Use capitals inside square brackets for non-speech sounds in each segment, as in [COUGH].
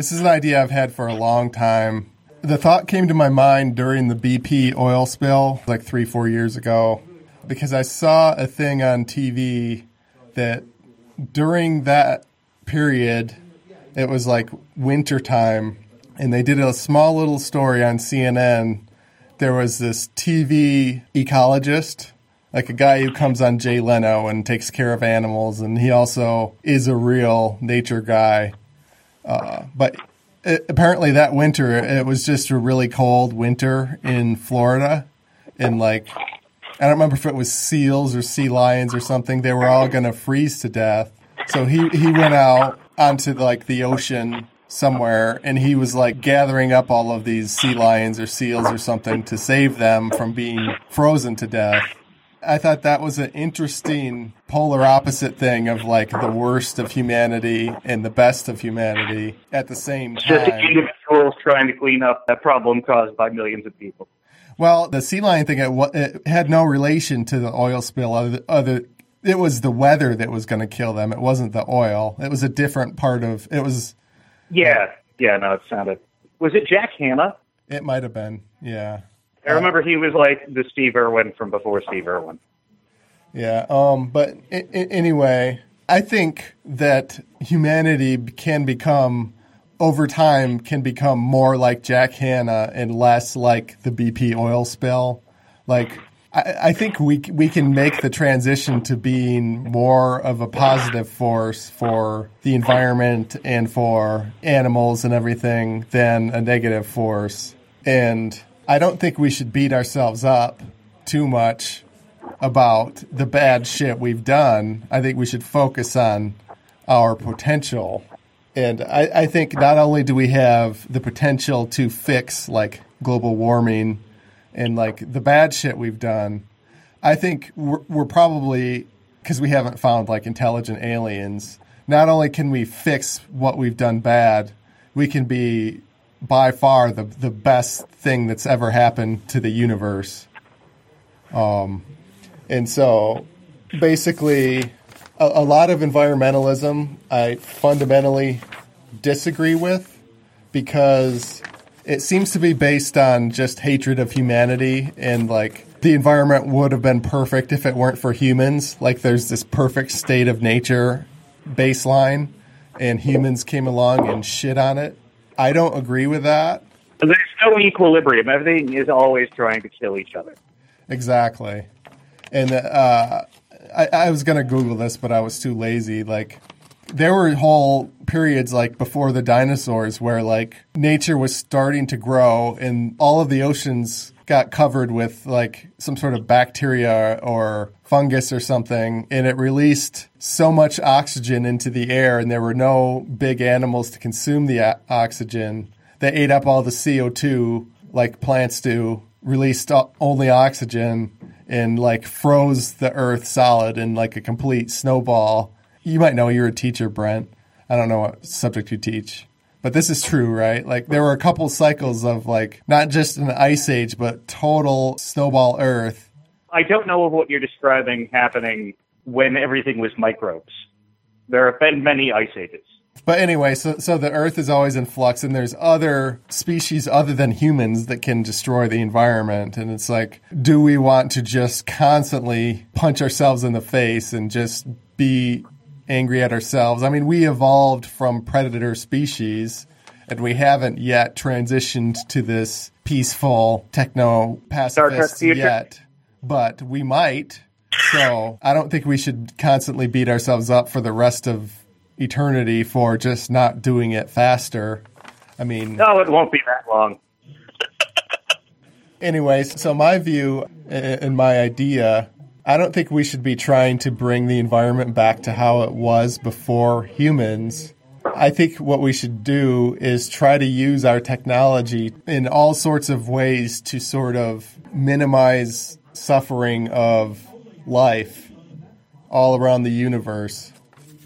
This is an idea I've had for a long time. The thought came to my mind during the BP oil spill, like three, four years ago, because I saw a thing on TV that during that period, it was like winter time, and they did a small little story on CNN. There was this TV ecologist, like a guy who comes on Jay Leno and takes care of animals, and he also is a real nature guy. Uh, but it, apparently, that winter, it was just a really cold winter in Florida, and like I don't remember if it was seals or sea lions or something. They were all going to freeze to death. So he, he went out onto like the ocean somewhere and he was like gathering up all of these sea lions or seals or something to save them from being frozen to death. I thought that was an interesting polar opposite thing of like the worst of humanity and the best of humanity at the same time. Just individuals trying to clean up a problem caused by millions of people. Well, the sea lion thing, it, it had no relation to the oil spill. Other, other it was the weather that was going to kill them. It wasn't the oil. It was a different part of. It was. Yeah, yeah. No, it sounded. Was it Jack Hanna? It might have been. Yeah. I remember he was like the Steve Irwin from before Steve Irwin. Yeah. Um. But I- I- anyway, I think that humanity can become over time can become more like Jack Hanna and less like the BP oil spill. Like I, I think we we can make the transition to being more of a positive force for the environment and for animals and everything than a negative force. And I don't think we should beat ourselves up too much about the bad shit we've done. I think we should focus on our potential. And I, I think not only do we have the potential to fix like global warming and like the bad shit we've done, I think we're, we're probably because we haven't found like intelligent aliens. Not only can we fix what we've done bad, we can be by far the the best thing that's ever happened to the universe. Um, and so basically, a, a lot of environmentalism I fundamentally disagree with because it seems to be based on just hatred of humanity and like the environment would have been perfect if it weren't for humans. Like there's this perfect state of nature baseline and humans came along and shit on it. I don't agree with that. There's no equilibrium. Everything is always trying to kill each other. Exactly. And uh, I, I was going to Google this, but I was too lazy. Like, there were whole periods like before the dinosaurs where like nature was starting to grow and all of the oceans got covered with like some sort of bacteria or fungus or something and it released so much oxygen into the air and there were no big animals to consume the oxygen. They ate up all the CO2 like plants do released only oxygen and like froze the earth solid in like a complete snowball. You might know you're a teacher, Brent. I don't know what subject you teach, but this is true, right? Like there were a couple cycles of like not just an ice age, but total snowball Earth. I don't know of what you're describing happening when everything was microbes. There have been many ice ages. But anyway, so so the Earth is always in flux, and there's other species other than humans that can destroy the environment. And it's like, do we want to just constantly punch ourselves in the face and just be angry at ourselves. I mean, we evolved from predator species and we haven't yet transitioned to this peaceful techno pacifist yet, but we might. So I don't think we should constantly beat ourselves up for the rest of eternity for just not doing it faster. I mean, no, it won't be that long. [LAUGHS] anyways, so my view eh, and my idea I don't think we should be trying to bring the environment back to how it was before humans. I think what we should do is try to use our technology in all sorts of ways to sort of minimize suffering of life all around the universe.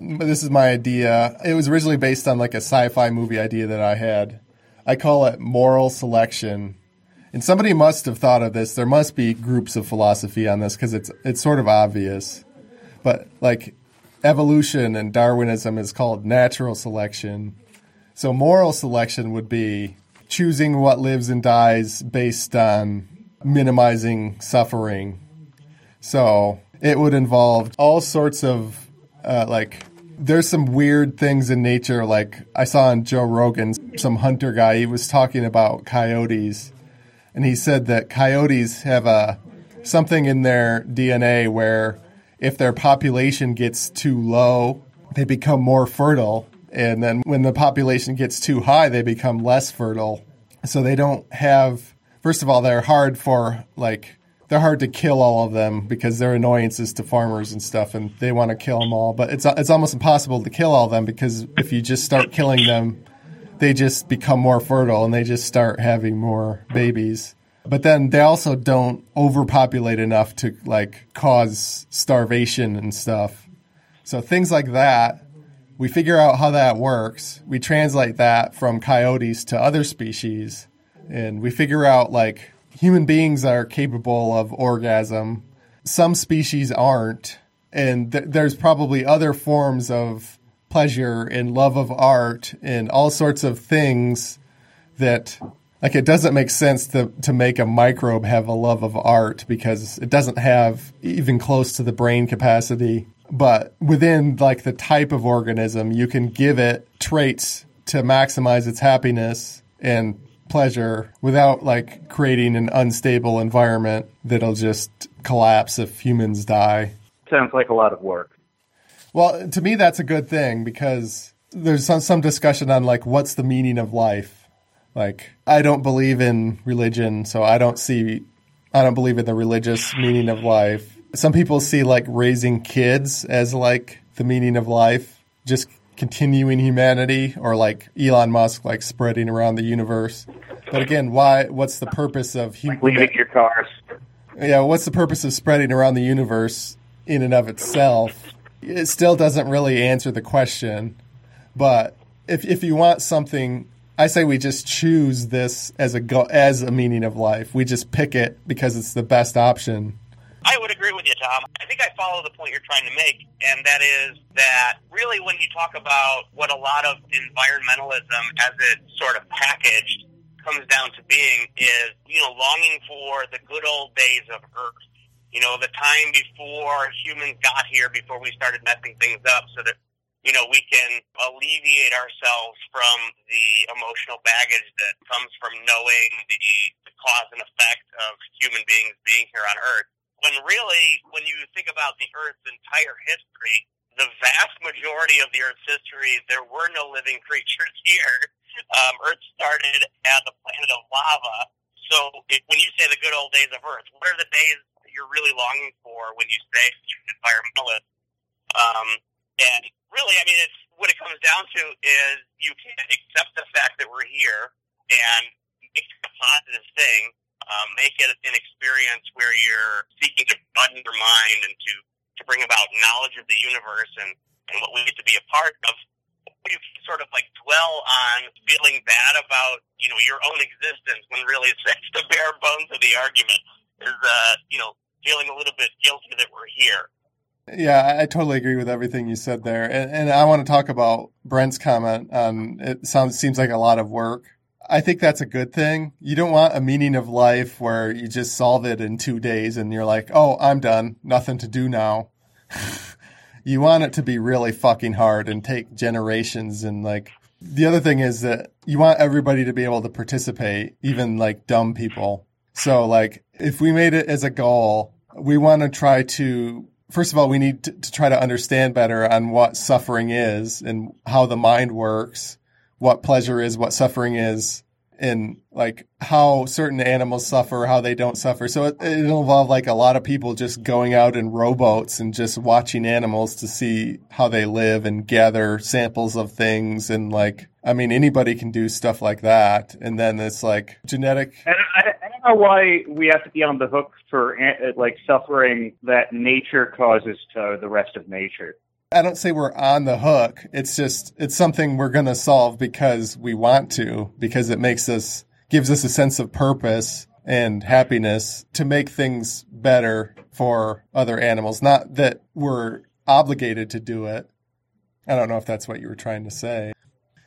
This is my idea. It was originally based on like a sci fi movie idea that I had. I call it moral selection and somebody must have thought of this. There must be groups of philosophy on this because it's it's sort of obvious. But like evolution and Darwinism is called natural selection, So moral selection would be choosing what lives and dies based on minimizing suffering. So it would involve all sorts of uh, like there's some weird things in nature like i saw on joe rogan some hunter guy he was talking about coyotes and he said that coyotes have a something in their dna where if their population gets too low they become more fertile and then when the population gets too high they become less fertile so they don't have first of all they're hard for like they're hard to kill all of them because they're annoyances to farmers and stuff, and they want to kill them all. But it's it's almost impossible to kill all of them because if you just start killing them, they just become more fertile and they just start having more babies. But then they also don't overpopulate enough to like cause starvation and stuff. So things like that, we figure out how that works. We translate that from coyotes to other species, and we figure out like human beings are capable of orgasm. Some species aren't. And th- there's probably other forms of pleasure and love of art and all sorts of things that like it doesn't make sense to, to make a microbe have a love of art because it doesn't have even close to the brain capacity but within like the type of organism you can give it traits to maximize its happiness and pleasure without like creating an unstable environment that'll just collapse if humans die. Sounds like a lot of work. Well, to me, that's a good thing because there's some, some discussion on like what's the meaning of life. Like, I don't believe in religion, so I don't see, I don't believe in the religious meaning of life. Some people see like raising kids as like the meaning of life, just continuing humanity or like Elon Musk like spreading around the universe. But again, why what's the purpose of hum- leaving your cars? Yeah, what's the purpose of spreading around the universe in and of itself? It still doesn't really answer the question. But if if you want something I say we just choose this as a go- as a meaning of life. We just pick it because it's the best option I would agree with you, Tom. I think I follow the point you're trying to make, and that is that really when you talk about what a lot of environmentalism as it's sort of packaged comes down to being is, you know, longing for the good old days of Earth. You know, the time before humans got here, before we started messing things up so that, you know, we can alleviate ourselves from the emotional baggage that comes from knowing the, the cause and effect of human beings being here on Earth when really, when you think about the Earth's entire history, the vast majority of the Earth's history, there were no living [LAUGHS] creatures here. Um, Earth started as a planet of lava. So when you say the good old days of Earth, what are the days you're really longing for when you say you're an environmentalist? Um, and really, I mean, it's what it comes down to is you can accept the fact that we're here and make it a positive thing um, make it an experience where you're seeking to broaden your mind and to, to bring about knowledge of the universe and, and what we get to be a part of. You sort of like dwell on feeling bad about, you know, your own existence when really it's, [LAUGHS] the bare bones of the argument is, uh, you know, feeling a little bit guilty that we're here. Yeah, I totally agree with everything you said there, and, and I want to talk about Brent's comment on it. Sounds seems like a lot of work. I think that's a good thing. You don't want a meaning of life where you just solve it in two days and you're like, oh, I'm done. Nothing to do now. [LAUGHS] you want it to be really fucking hard and take generations. And like, the other thing is that you want everybody to be able to participate, even like dumb people. So, like, if we made it as a goal, we want to try to first of all, we need to, to, try to understand better on what suffering is and how the mind works what pleasure is, what suffering is, and like how certain animals suffer, how they don't suffer. So it, it'll involve like a lot of people just going out in rowboats and just watching animals to see how they live and gather samples of things. And like, I mean, anybody can do stuff like that. And then it's like genetic. And I, Why we have to be on the hook for like suffering that nature causes to the rest of nature. I don't say we're on the hook. It's just it's something we're going to solve because we want to because it makes us gives us a sense of purpose and happiness to make things better for other animals. Not that we're obligated to do it. I don't know if that's what you were trying to say.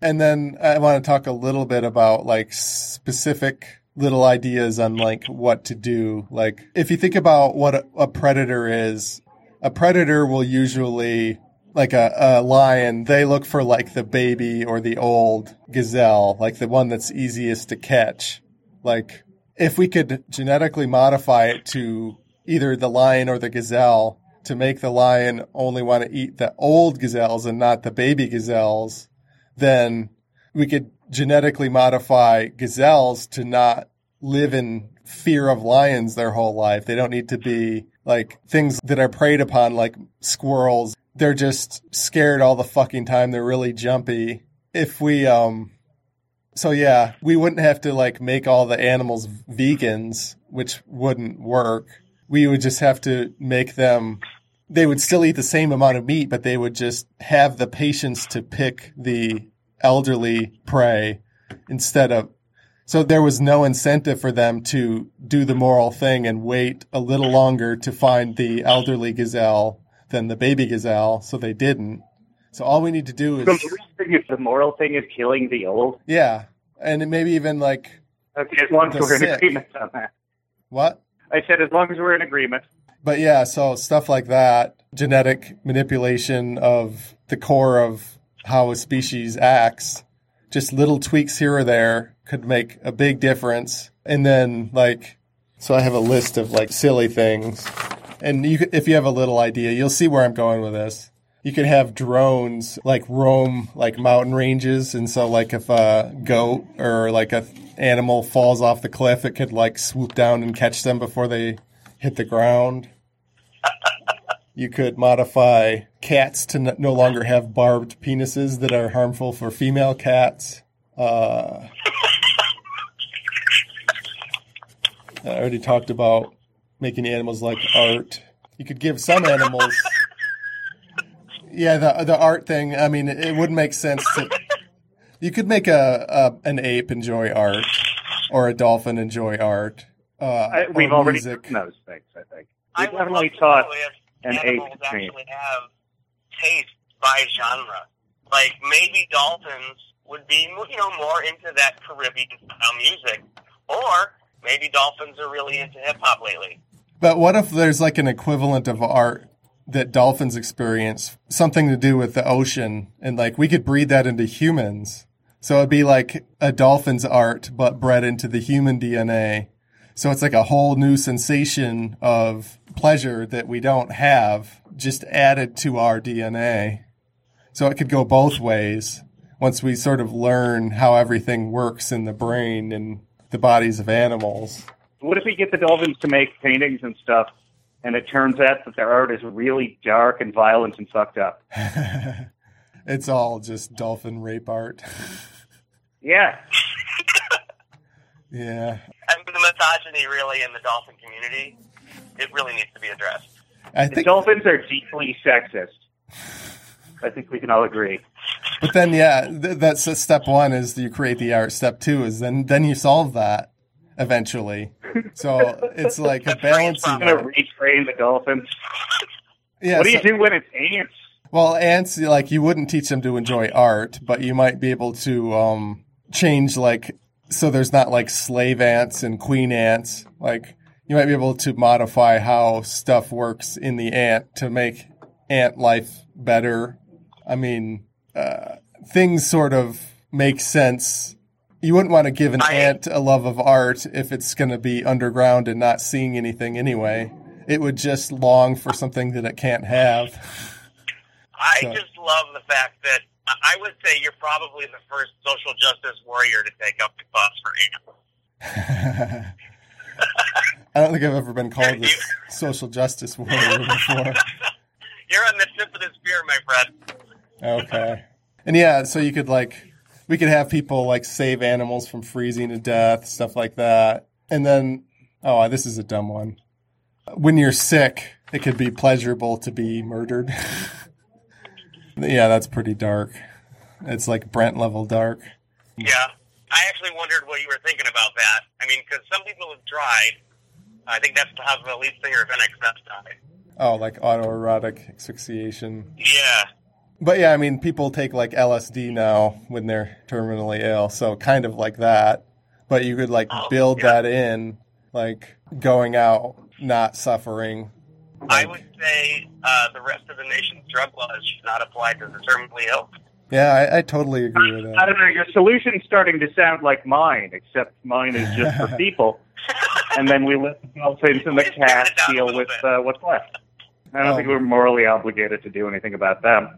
And then I want to talk a little bit about like specific little ideas on like what to do. Like if you think about what a, a predator is, a predator will usually like a, a lion, they look for like the baby or the old gazelle, like the one that's easiest to catch. Like if we could genetically modify it to either the lion or the gazelle to make the lion only want to eat the old gazelles and not the baby gazelles, then we could genetically modify gazelles to not live in fear of lions their whole life. They don't need to be like things that are preyed upon like squirrels. They're just scared all the fucking time. They're really jumpy. If we, um, so yeah, we wouldn't have to like make all the animals vegans, which wouldn't work. We would just have to make them they would still eat the same amount of meat, but they would just have the patience to pick the elderly prey instead of. So there was no incentive for them to do the moral thing and wait a little longer to find the elderly gazelle than the baby gazelle. So they didn't. So all we need to do is The moral thing is, the moral thing is killing the old. yeah, and maybe even like Okay, as long as we're in agreement on that. what? I said as long as we're in agreement. But yeah, so stuff like that, genetic manipulation of the core of how a species acts, just little tweaks here or there could make a big difference. And then like, so I have a list of like silly things. And you, if you have a little idea, you'll see where I'm going with this. You could have drones like roam like mountain ranges, and so like if a goat or like a animal falls off the cliff, it could like swoop down and catch them before they hit the ground. You could modify cats to n- no longer have barbed penises that are harmful for female cats. Uh, I already talked about making animals like art. You could give some animals. Yeah, the the art thing. I mean, it wouldn't make sense to. You could make a, a an ape enjoy art, or a dolphin enjoy art. Uh, I, we've already music. done those things, I think. We've would definitely love to taught know if ape animals to actually have taste by genre. Like maybe dolphins would be, you know, more into that Caribbean style music, or maybe dolphins are really into hip hop lately. But what if there's like an equivalent of art that dolphins experience, something to do with the ocean, and like we could breed that into humans? So it'd be like a dolphin's art, but bred into the human DNA. So it's like a whole new sensation of pleasure that we don't have, just added to our DNA. So it could go both ways once we sort of learn how everything works in the brain and the bodies of animals. What if we get the dolphins to make paintings and stuff, and it turns out that their art is really dark and violent and fucked up? [LAUGHS] it's all just dolphin rape art. [LAUGHS] Yeah. yeah. I mean, the misogyny really in the dolphin community, it really needs to be addressed. I The think, dolphins are deeply sexist. I think we can all agree. but then, yeah, th- that's step one is you create the art. Step two is then, then you solve that eventually. So it's [LAUGHS] like a balancing. I'm going to retrain the dolphins. Yeah, what do you do when it's ants? Well, ants, like you wouldn't teach them to enjoy art, but you might be able to um, change, like, so there's not like slave ants and queen ants. Like, you might be able to modify how stuff works in the ant to make ant life better. I mean, uh, things sort of make sense. You wouldn't want to give an I- ant a love of art if it's going to be underground and not seeing anything anyway. It would just long for something that it can't have. I So- just love the fact that I I would say you're probably the first social justice warrior to take up the cause for ants. [LAUGHS] I don't think I've ever been called a social justice warrior before. [LAUGHS] You're on the tip of the spear, my friend. Okay. And yeah, so you could like, we could have people like save animals from freezing to death, stuff like that. And then, oh, this is a dumb one. When you're sick, it could be pleasurable to be murdered. [LAUGHS] yeah, that's pretty dark. It's like Brent level dark. Yeah. I actually wondered what you were thinking about that. I mean, because some people have tried. I think that's how the lead singer of INXS died. Oh, like autoerotic asphyxiation. Yeah. But yeah, I mean, people take like LSD now when they're terminally ill, so kind of like that. But you could like Oh, build yeah. that in, like going out, not suffering. I would say uh, the rest of the nation's drug laws should not apply to the terminally ill. Yeah, I, I totally agree with that. I don't know. Your solution's starting to sound like mine, except mine is just for [LAUGHS] people, and then we let the dolphins and the We cats it deal with uh, what's left. I don't Um, think we're morally obligated to do anything about them.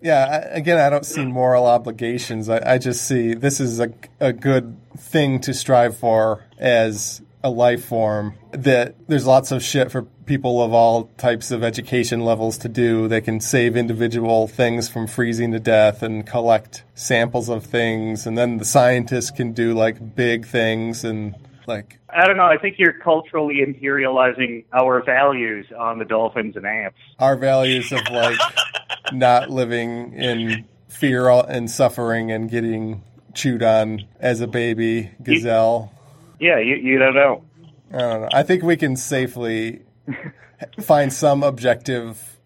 Yeah, I, again, I don't see moral obligations. I, I just see this is a, a good thing to strive for as a life form. That there's lots of shit for people of all types of education levels to do. They can save individual things from freezing to death and collect samples of things, and then the scientists can do like big things and like I don't know. I think you're culturally imperializing our values on the dolphins and ants. our values of like [LAUGHS] not living in fear and suffering and getting chewed on as a baby gazelle. Yeah, you, you don't know. I don't know. I think we can safely [LAUGHS] find some objective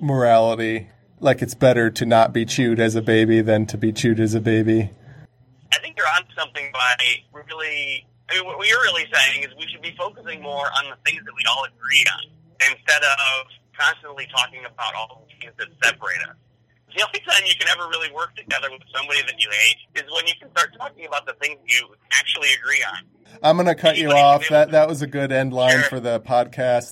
morality. Like it's better to not be chewed as a baby than to be chewed as a baby. I think you're on something by really. I mean, what you're really saying is we should be focusing more on the things that we all agree on instead of constantly talking about all the things that separate us. The only time you can ever really work together with somebody that you hate is when you can start talking about the things you actually agree on. I'm gonna cut you Anybody can off. That that was a good end line Sure. for the podcast.